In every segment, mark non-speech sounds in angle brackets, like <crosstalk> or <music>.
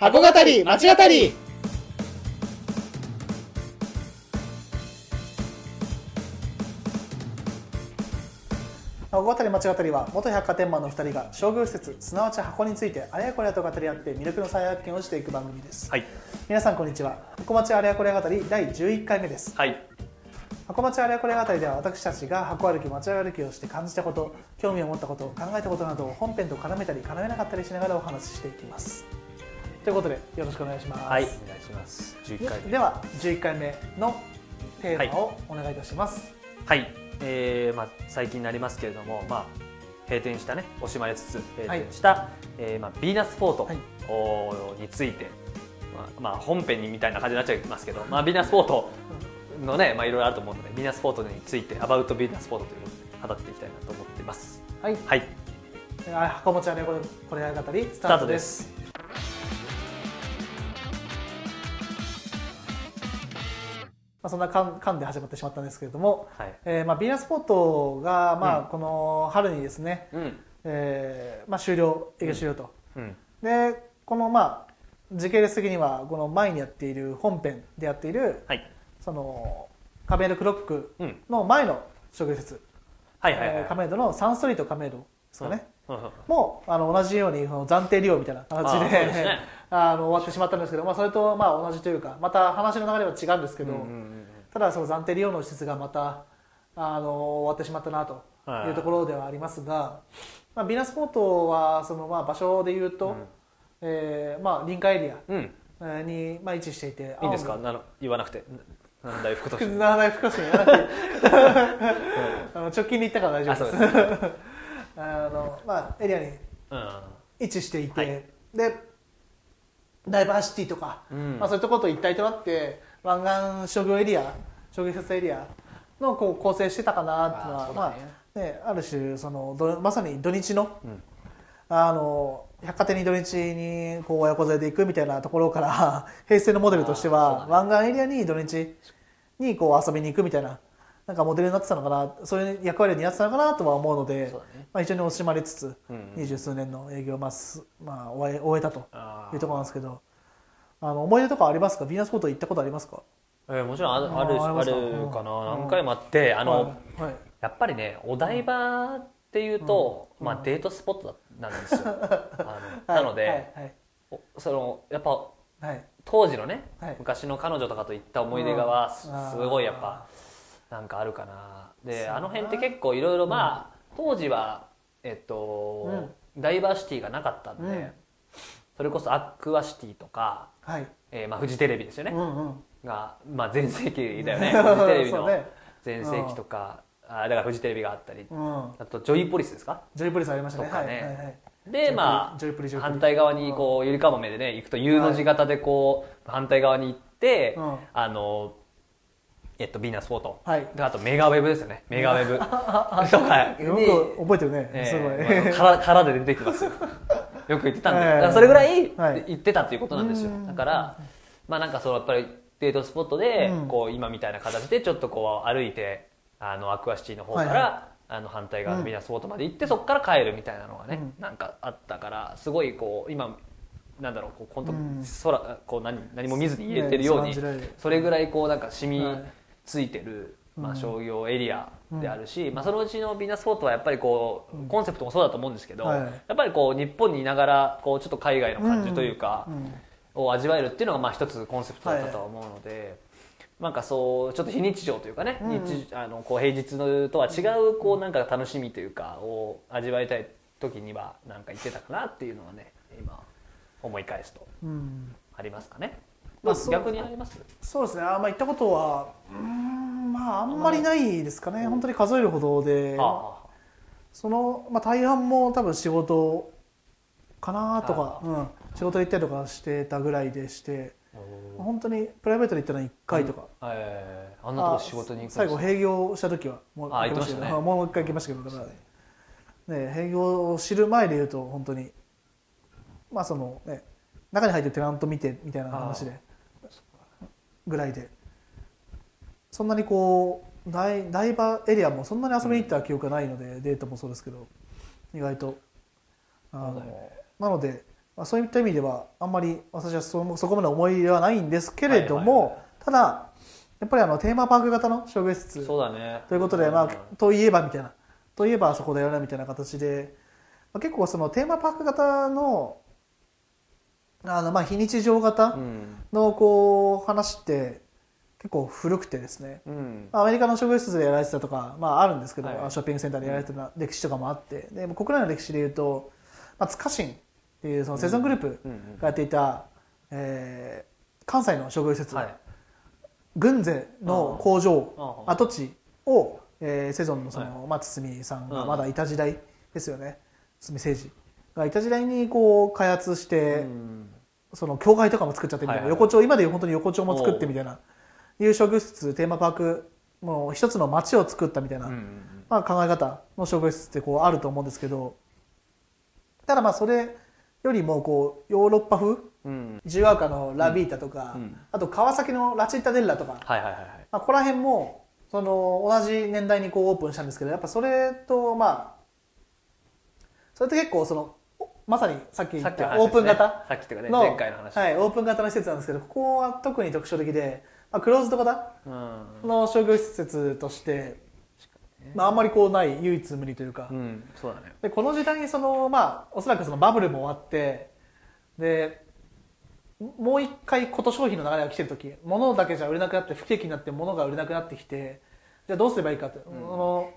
箱語り町語り。箱語り町語りは元百貨店マンの2人が商業施設すなわち箱についてあれやこれやと語り合って魅力の再発見をしていく番組です、はい。皆さんこんにちは。箱町あれやこれや語り第11回目です。はい。箱町あれやこれや語りでは私たちが箱歩き町歩きをして感じたこと興味を持ったこと考えたことなどを本編と絡めたり絡めなかったりしながらお話ししていきますということでよろしくお願いします、はい。お願いします。11回目。ででは11回目のテーマをお願いいたします、はい。えー、まあ最近になりますけれども、まあ閉店したね、惜しまれつつ閉店した、えーまあヴィーナスフォート、はいについて、まあ、まあ本編にみたいな感じになっちゃいますけど、まあヴィーナスフォートのね、まあいろいろあると思うので、ヴィーナスフォートについてアバウトヴィーナスフォートというのを語っていきたいなと思っています。はい、はい。あ箱持ちあれこれこれや語りススタートですあ、そんな間間で始まってしまったんですけれども、はい。えーまあ、ビーナスポートが、まあうんこの春にですね、うん。えーまあ、終了営業終了と、うん。でこのまあ時系列的にはこの前にやっている本編でやっているはい。そのカメイドクロックうん。の前の商業施設、はいはいはい。えー亀戸のサンストリート亀戸ですかね、うん。うんうあの同じようにその暫定利用みたいな形でね <laughs> あの終わってしまったんですけど、まあ、それとまあ同じというかまた話の流れは違うんですけど、うんうんうんただその暫定利用の施設がまたあの終わってしまってなとい。うところではありますが、まあ、ビーナスポートはそのまあ場所でいうと、うん。えーまあ、臨海エリアに、まあ、位置していていいんですか？なの言わなくて。ななんだい福青年。森七大福祉にやらなくて <laughs> あの直近で行ったから大丈夫でですす。<laughs> あの、まあ、エリアにうん。位置していて、はい。でダイバーシティとか、うん。まあ、そういったことと一体となって湾岸商業エリア商業施設エリアのこう構成してたかなっていうのはまね。あね、ある種そのどまさに土日のうん。あの百貨店に土日にこう親子連れで行くみたいなところから <laughs> 平成のモデルとしては、湾岸エリアに土日にこう遊びに行くみたいななんかモデルになってたのかなそういう役割になってたのかなとは思うのでね。まあ、非常に惜しまれつつうん二十、数年の営業を、ままあ、終え終えたとあいうところなんですけどあの思い出とかありますか？ヴィーナスポート行ったことありますか？えーもちろんあるああるあるかな。うん。何回もあってあの、はい。はいやっぱりねお台場っていうと、うん。まあ、デートスポットなんですよ。あのはいなので、そのやっぱ当時のね、はい。昔の彼女とかと行った思い出がはすごいやっぱなんかあるかな。であの辺って結構いろいろまあ、当時はえっと、ダイバーシティがなかったんで、うんそれこそアクアシティとか、はい。えーまあ、フジテレビですよね、うんうん。が、まあ、全盛期だよね。<laughs> フジテレビの全盛期とか、あだからフジテレビがあったり、うん。あとジョイポリスですか？ジョイプリスありましたね。とかね。はいはいはいでまあ反対側にこうゆりかもめでね行くと U の字型でこう反対側に行って、うん。あのえっとビーナスフォート、はい。であとメガウェブですよね。メガウェブ。<laughs> とかによく覚えてるね、えすごい、ーまあ殻殻で出てきます <laughs> よよく言ってたんで、ええ。だからそれぐらいはい。言ってたっていうことなんですよ、うん。だからまあなんかそのやっぱりデートスポットでうん。こう今みたいな形でちょっとこう歩いてあのアクアシティの方から、はいはあの反対側のビーナスフォートまで行ってそこから帰るみたいなのがね、うん。なんかあったからすごいこう今なんだろうこう本当、うん。空こう何何も見ずに言えてるように、ねそれぐらいこうなんか染みはい。ついてる、まあ、うん。商業エリアであるし、まあ、そのうちのビーナスフォートはやっぱりこう、コンセプトもそうだと思うんですけど、はい。やっぱりこう日本にいながらこうちょっと海外の感じというか、うん。を味わえるっていうのがまあ一つコンセプトだったとは思うので、なんかそうちょっと非日常というかね、うん。日あのこう平日のとは違うこうなんか楽しみというかを味わいたい時にはなんか言ってたかなっていうのはね今思い返すとうん。ありますかね？まあそう。逆にあります？そうですね。あ、まあ、行ったことはうーんまああんまりないですかね。本当に数えるほどで。あその、まあ、大半も多分仕事かなとか、うん、仕事で行ったりとかしてたぐらいでしてあ本当にプライベートで行ったのは1回とか、えーあんなとこ仕事に行く最後閉業した時はもうあ行きましたけど。もう一回行きましたけどだから。ね。閉業を知る前で言うと本当にまあそのね中に入ってテナント見てみたいな話でぐらいでそんなにこう台台場エリアもそんなに遊びに行った記憶がないので、デートもそうですけど意外と。あの、ね。なのでまあ、そういった意味ではあんまり私はそそこまで思い入れはないんですけれども、はいはいはいただやっぱりあのテーマパーク型の商業施設そうだね。ということで、まあ、といえばみたいなといえばあそこだよねみたいな形で、まあ、結構そのテーマパーク型のあのまあ非日常型うん。のこう話って結構古くてですね。うん。まあアメリカの商業施設でやられてたとか、まあ、あるんですけど、はい。ショッピングセンターでやられてた歴史とかもあって。で国内の歴史でいうと、まあ、塚新っていうそのセゾングループうんうんがやっていた、えー関西の商業施設、はい。軍勢の工場跡地を、えーセゾンのその、はまあ、堤さんがうん。まだいた時代ですよね。堤誠二がいた時代にこう開発して、うん。その教会とかも作っちゃってみたいな、はいはいはい。横丁今でいう本当に横丁も作ってみたいないう商業施設テーマパークもう一つの街を作ったみたいな、うんうんまあ、考え方の商業施設ってこうあると思うんですけどただまあそれよりもこうヨーロッパ風うん。自由が丘のラビータとか、うん。あと川崎のラチッタデッラとか、はいはいはいはい。まあ、ここら辺もその同じ年代にこうオープンしたんですけどやっぱそれとまあそれって結構そのおまさにさっき言さったオープン型さっきというかねの、前回の話。はい、オープン型の施設なんですけどここは特に特徴的で、まあ、クローズド型？うん。の商業施設として、まあ、あんまりこうない唯一無二というか、うんそうだね。でこの時代にその、まあ、おそらくそのバブルも終わってでもう一回こと消費の流れが来てる時物だけじゃ売れなくなって不景気になって物が売れなくなってきてじゃあどうすればいいかって、あの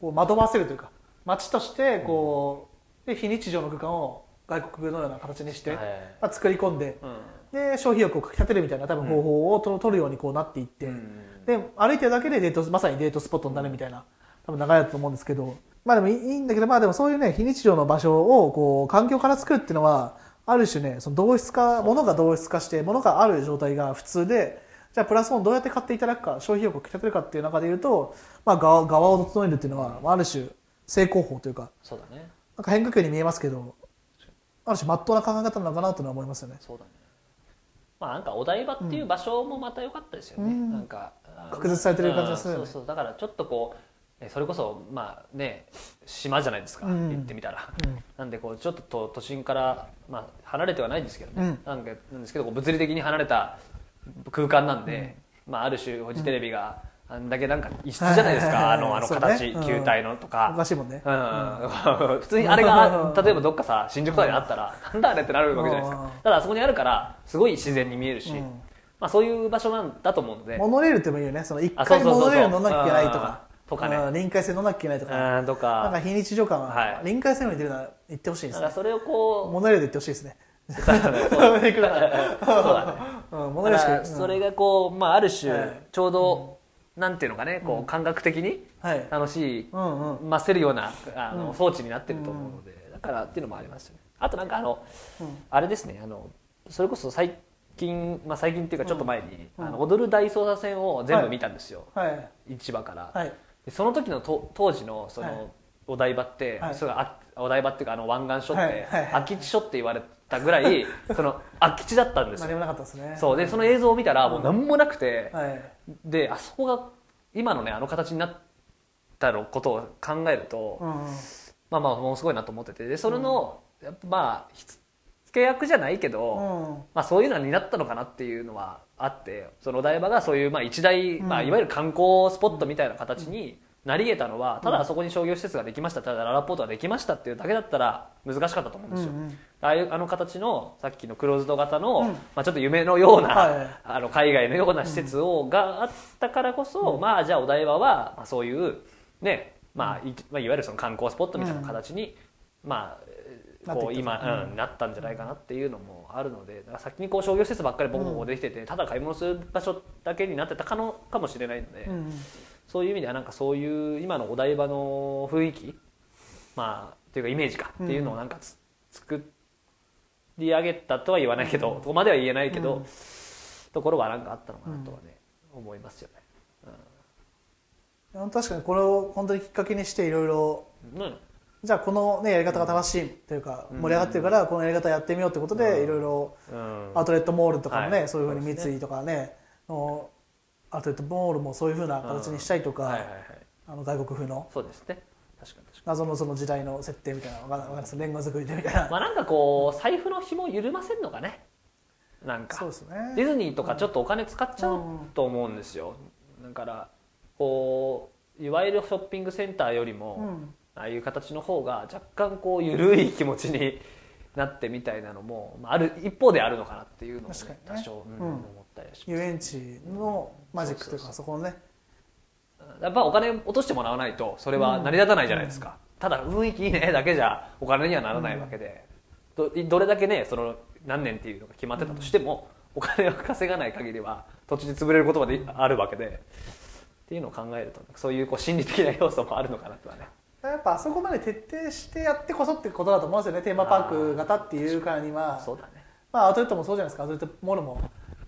こう惑わせるというか街としてこう、で非日常の空間を外国のような形にして、はい。まあ、作り込んでうんで消費欲をかき立てるみたいな多分方法をと取るようにこうなっていって、うんで歩いてるだけでデートまさにデートスポットになるみたいな。多分流れだと思うんですけど。まあでもいいんだけどまあでもそういうね非日常の場所をこう環境から作るっていうのはある種ねその同質化物が同質化して物がある状態が普通でじゃあプラスオンどうやって買っていただくか消費欲をかき立てるかっていう中でいうと、まあ、側側を整えるっていうのはある種成功法というかそうだね。なんか変化球に見えますけどある種まっとうな考え方なのかなとは思いますよね。そうだねまあなんかお台場っていう場所もまた良かったですよね、うん。なんかあ確実されてる感じがするよね。うんそうそう。だからちょっとこうえそれこそまあね島じゃないですか、うん。言ってみたら、うん。なんでこうちょっとと都心から、まあ、離れてはないんですけどね、うん。なんかなんですけど物理的に離れた空間なんで、まあ、ある種フジテレビがあんだけなんか異質じゃないですか、あのあの形、球体のとか。おかしいもんね。うん、普通にあれが <laughs> 例えばどっかさ新宿とかにあったらなんだあれってなるわけじゃないですうん。かただあそこにあるからすごい自然に見えるし、うん。まあ、そういう場所なんだと思うのでモノレールってもいいよね。その一回モノレール乗んなきゃいけないとか。うん。とかね。うん。臨海線乗んなきゃいけないとか。うんとなんかか非日常感はは、臨海線に出るなら行ってほしいですね。それをこモノレールで行ってほしいですね。うそうだね。そうだね。<laughs> うん。モノレールだかしからそれがこう、まあ、ある種はいちょうど、なんていうのかねこう感覚的にはい。楽しい、うんうん。増せるようなあの、うん。装置になってると思うので、だからっていうのもありますよね。あとなんかあの、あれですねあのそれこそ最近、まあ、最近っていうかちょっと前に、うん。あの踊る大捜査線を全部見たんですよ、はい。市場から、はい。でその時のと当時のその、はい。お台場って、はい。それがあお台場っていうかあの湾岸署って、はいはいはい。空き地署って言われたぐらい <laughs> その空き地だったんですよ。何もなかったですね。そうでその映像を見たらもう何もなくて、はい。であそこが今のねあの形になったのことを考えると。まあまあものすごいなと思っててでそれの、やっぱまあ火付け役じゃないけど、うん。まあ、そういうのになったのかなっていうのはあってそのお台場がそういうまあ一大、まあ、いわゆる観光スポットみたいな形になり得たのはただあそこに商業施設ができましたただララポートができましたっていうだけだったら難しかったと思うんですよ、うんうんああいうあの形のさっきのクローズド型の、うん。まあ、ちょっと夢のような、はいあの海外のような施設を、があったからこそ、まあじゃあお台場は、まあ、そういうねまあいまあ、いわゆるその観光スポットみたいな形に、まあこう今、うんうん。なったんじゃないかなっていうのもあるのでだから先にこう商業施設ばっかりボコボコできてて、ただ買い物する場所だけになってたかのかもしれないので、うんうん。そういう意味ではなんかそういう今のお台場の雰囲気まあっていうかイメージかっていうのをなんかつ、作り上げたとは言わないけど、そこまでは言えないけど、うん。ところはなんかあったのかなとはね、思いますよ確かにこれを本当にきっかけにしていろいろね。ねじゃあこの、ね、やり方が正しいというか盛り上がってるからこのやり方やってみようってことでいろいろうん。アウトレットモールとかもね、はい。そういうふうに三井とかねのアウトレットモールもそういうふうな形にしたりとか、はいはいはい。あの外国風の。そうですね。確かに確か謎のその時代の設定みたいなのがわかんないですレンガ作りでみたいな、<laughs> まあなんかこう財布の紐を緩ませるのかね。なんか。そうですね。ディズニーとかちょっとお金使っちゃうと思うんですよ。だからこういわゆるショッピングセンターよりも、うん。ああいう形の方が若干こう緩い気持ちになってみたいなのも、まあ、ある一方であるのかなっていうのも、ね多少、うんうん。思ったりはします。遊園地のマジックというかそこのね。やっぱお金落としてもらわないとそれは成り立たないじゃないですか、ただ雰囲気いいねだけじゃお金にはならないわけで、どどれだけねその何年っていうのが決まってたとしても、お金を稼がない限りは途中で潰れることまであるわけで。っていうのを考えるとそういうこう心理的な要素もあるのかなとはね。やっぱあそこまで徹底してやってこそってことだと思うんですよね。テーマパーク型っていうからにはそうだね。まあアウトレットもそうじゃないですか。アウトレットモールも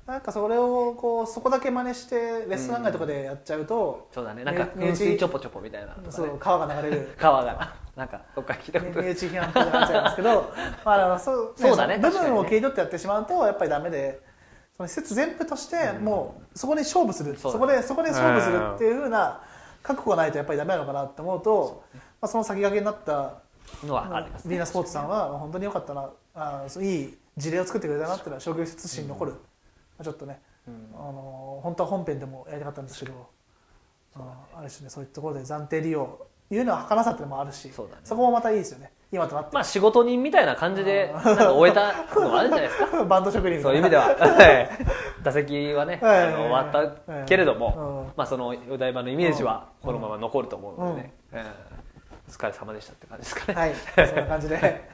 なんかそれをこうそこだけ真似してレストラン街とかでやっちゃうと、そうだね。なんかね噴水ちょぽちょぽみたいなね。そう川が流れる。<laughs> 川が。なんかどっか聞いたこと。身内批判っぽくなっちゃいますけど <laughs> まああのそうそうだね。部分を切り取ってやってしまうとやっぱりダメでその施設全部としてもうそこに勝負する、そうだそこでそこで勝負するっていうふうな覚悟がないとやっぱりダメなのかなって思うとまあ、その先駆けになったのはありますビーナスポーツさんは本当に良かったな。あそういい事例を作ってくれたなっていうのは商業施設史に残る、まあちょっとね、うん。あの本当は本編でもやりたかったんですけど、あある種ねそういうところで暫定利用いうのは儚さってのもあるしそね。こもまたいいですよね。今となって、まあ仕事人みたいな感じでなんか終えたのもあるんじゃないですか？<laughs> バンド職人そういう意味では。<laughs> はい。打席はね、はい。あの終わったけれども、うん。まあ、そのお台場のイメージはこのまま残ると思うのでね、うんお疲れ様でしたって感じですかね、はいそんな感じで。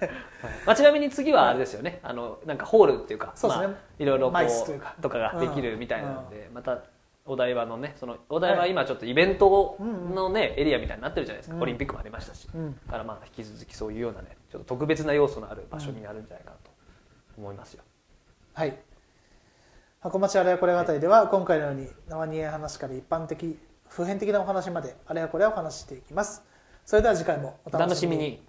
まあ、ちなみに次はあれですよね。あのなんかホールっていうかそうですね。まあ、いろいろこううか。とかができるみたいなので、またお台場のねそのお台場は今ちょっとイベントのね、エリアみたいになってるじゃないですか、うん。オリンピックもありましたし、うん。だからまあ引き続きそういうようなねちょっと特別な要素のある場所になるんじゃないかなと思いますよ、はい。箱町あれやこれ語りでは今回のように生煮え話から一般的普遍的なお話まであれやこれやお話ししていきますそれでは次回もおお楽しみに。